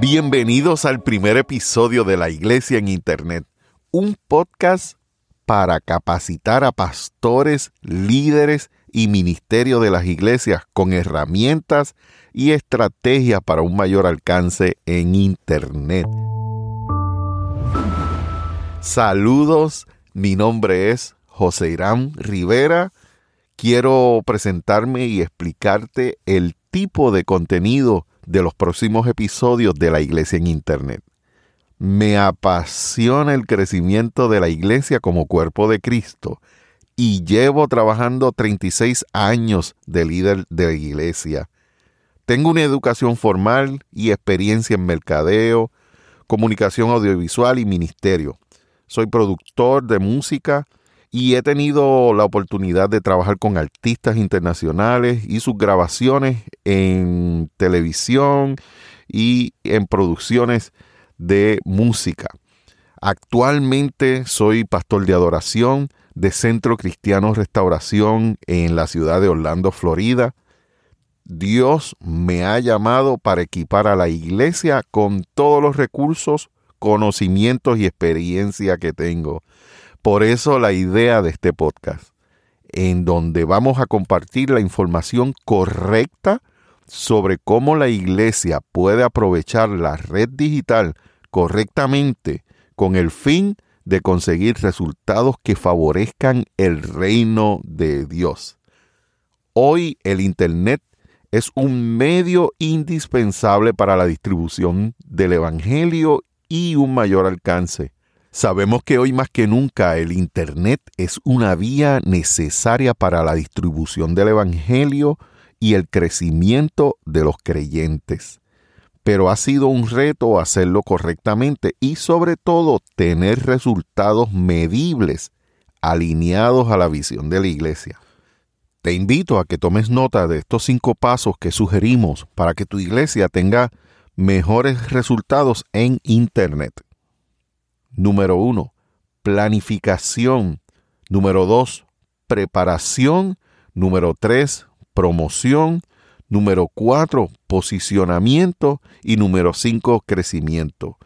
Bienvenidos al primer episodio de La Iglesia en Internet, un podcast para capacitar a pastores, líderes y ministerio de las iglesias con herramientas y estrategias para un mayor alcance en Internet. Saludos, mi nombre es José Irán Rivera. Quiero presentarme y explicarte el tipo de contenido de los próximos episodios de la iglesia en Internet. Me apasiona el crecimiento de la iglesia como cuerpo de Cristo y llevo trabajando 36 años de líder de la iglesia. Tengo una educación formal y experiencia en mercadeo, comunicación audiovisual y ministerio. Soy productor de música y he tenido la oportunidad de trabajar con artistas internacionales y sus grabaciones en televisión y en producciones de música. Actualmente soy pastor de adoración de Centro Cristiano Restauración en la ciudad de Orlando, Florida. Dios me ha llamado para equipar a la iglesia con todos los recursos, conocimientos y experiencia que tengo por eso la idea de este podcast, en donde vamos a compartir la información correcta sobre cómo la iglesia puede aprovechar la red digital correctamente con el fin de conseguir resultados que favorezcan el reino de Dios. Hoy el Internet es un medio indispensable para la distribución del Evangelio y un mayor alcance. Sabemos que hoy más que nunca el Internet es una vía necesaria para la distribución del Evangelio y el crecimiento de los creyentes. Pero ha sido un reto hacerlo correctamente y sobre todo tener resultados medibles alineados a la visión de la iglesia. Te invito a que tomes nota de estos cinco pasos que sugerimos para que tu iglesia tenga mejores resultados en Internet. Número uno, planificación. Número dos, preparación. Número tres, promoción. Número cuatro, posicionamiento. Y número cinco, crecimiento.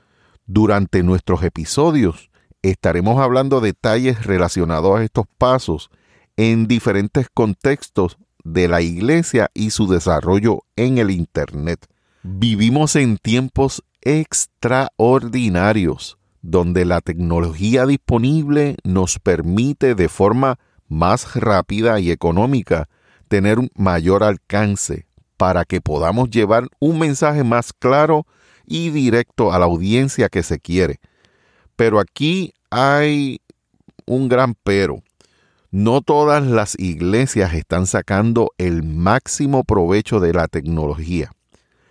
Durante nuestros episodios estaremos hablando detalles relacionados a estos pasos en diferentes contextos de la iglesia y su desarrollo en el Internet. Vivimos en tiempos extraordinarios donde la tecnología disponible nos permite de forma más rápida y económica tener un mayor alcance para que podamos llevar un mensaje más claro y directo a la audiencia que se quiere. Pero aquí hay un gran pero. No todas las iglesias están sacando el máximo provecho de la tecnología,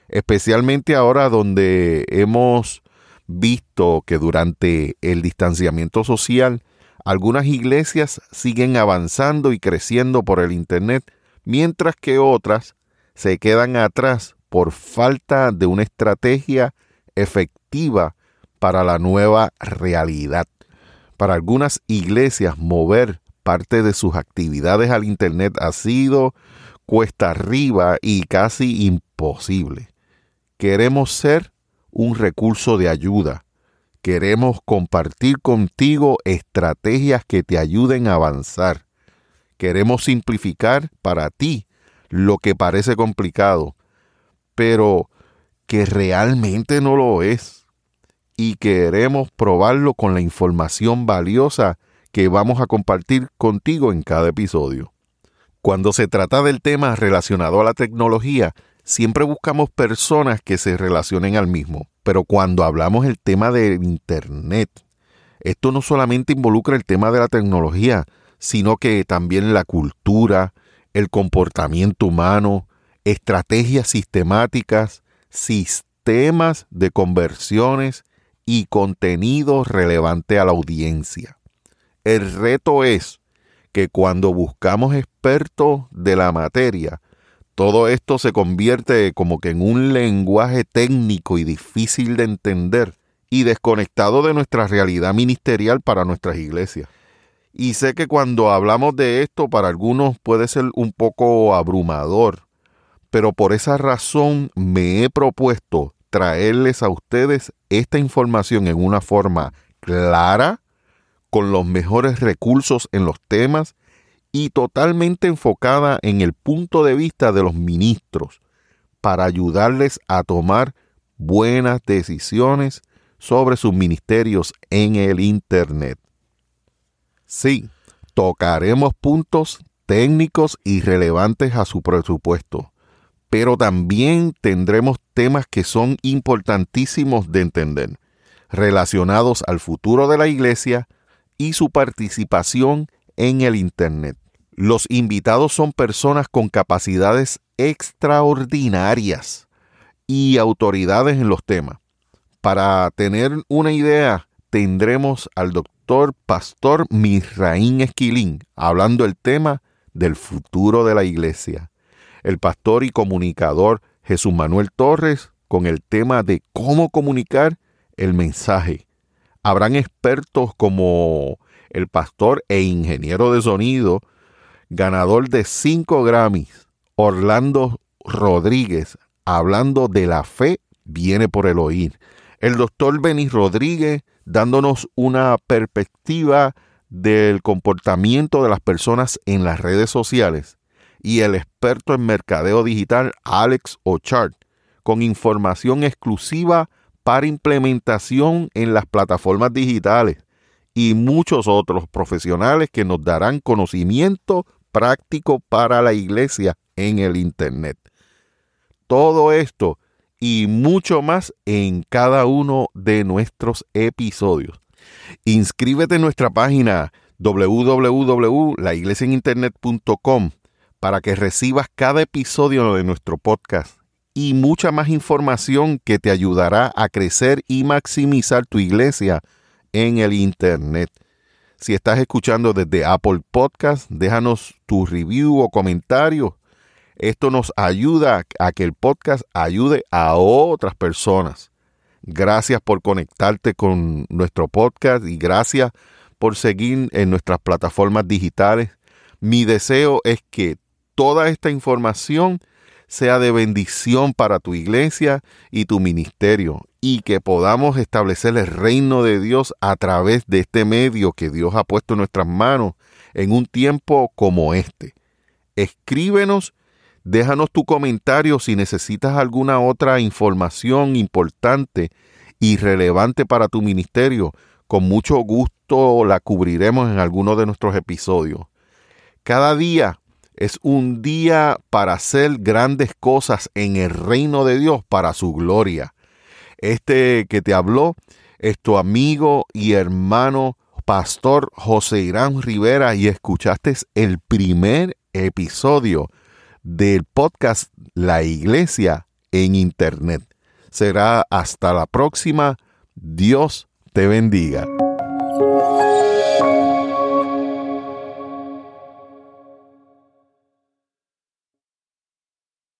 especialmente ahora donde hemos visto que durante el distanciamiento social algunas iglesias siguen avanzando y creciendo por el Internet, mientras que otras se quedan atrás por falta de una estrategia efectiva para la nueva realidad. Para algunas iglesias mover parte de sus actividades al Internet ha sido cuesta arriba y casi imposible. Queremos ser un recurso de ayuda. Queremos compartir contigo estrategias que te ayuden a avanzar. Queremos simplificar para ti lo que parece complicado, pero que realmente no lo es. Y queremos probarlo con la información valiosa que vamos a compartir contigo en cada episodio. Cuando se trata del tema relacionado a la tecnología, siempre buscamos personas que se relacionen al mismo. Pero cuando hablamos del tema de Internet, esto no solamente involucra el tema de la tecnología, sino que también la cultura, el comportamiento humano, estrategias sistemáticas, sistemas de conversiones y contenido relevante a la audiencia. El reto es que cuando buscamos expertos de la materia, todo esto se convierte como que en un lenguaje técnico y difícil de entender y desconectado de nuestra realidad ministerial para nuestras iglesias. Y sé que cuando hablamos de esto para algunos puede ser un poco abrumador, pero por esa razón me he propuesto traerles a ustedes esta información en una forma clara, con los mejores recursos en los temas y totalmente enfocada en el punto de vista de los ministros para ayudarles a tomar buenas decisiones sobre sus ministerios en el Internet. Sí, tocaremos puntos técnicos y relevantes a su presupuesto, pero también tendremos temas que son importantísimos de entender, relacionados al futuro de la iglesia y su participación en el Internet. Los invitados son personas con capacidades extraordinarias y autoridades en los temas. Para tener una idea, tendremos al doctor Pastor Misraín Esquilín hablando el tema del futuro de la iglesia. El pastor y comunicador Jesús Manuel Torres con el tema de cómo comunicar el mensaje. Habrán expertos como el pastor e ingeniero de sonido, ganador de cinco Grammys, Orlando Rodríguez, hablando de la fe viene por el oír. El doctor Benis Rodríguez dándonos una perspectiva del comportamiento de las personas en las redes sociales y el experto en mercadeo digital Alex Ochart con información exclusiva para implementación en las plataformas digitales y muchos otros profesionales que nos darán conocimiento práctico para la iglesia en el Internet. Todo esto y mucho más en cada uno de nuestros episodios. Inscríbete en nuestra página www.laiglesianinternet.com para que recibas cada episodio de nuestro podcast y mucha más información que te ayudará a crecer y maximizar tu iglesia en el Internet. Si estás escuchando desde Apple Podcast, déjanos tu review o comentario. Esto nos ayuda a que el podcast ayude a otras personas. Gracias por conectarte con nuestro podcast y gracias por seguir en nuestras plataformas digitales. Mi deseo es que toda esta información sea de bendición para tu iglesia y tu ministerio y que podamos establecer el reino de Dios a través de este medio que Dios ha puesto en nuestras manos en un tiempo como este. Escríbenos Déjanos tu comentario si necesitas alguna otra información importante y relevante para tu ministerio. Con mucho gusto la cubriremos en alguno de nuestros episodios. Cada día es un día para hacer grandes cosas en el reino de Dios para su gloria. Este que te habló es tu amigo y hermano pastor José Irán Rivera y escuchaste el primer episodio del podcast La Iglesia en Internet. Será hasta la próxima. Dios te bendiga.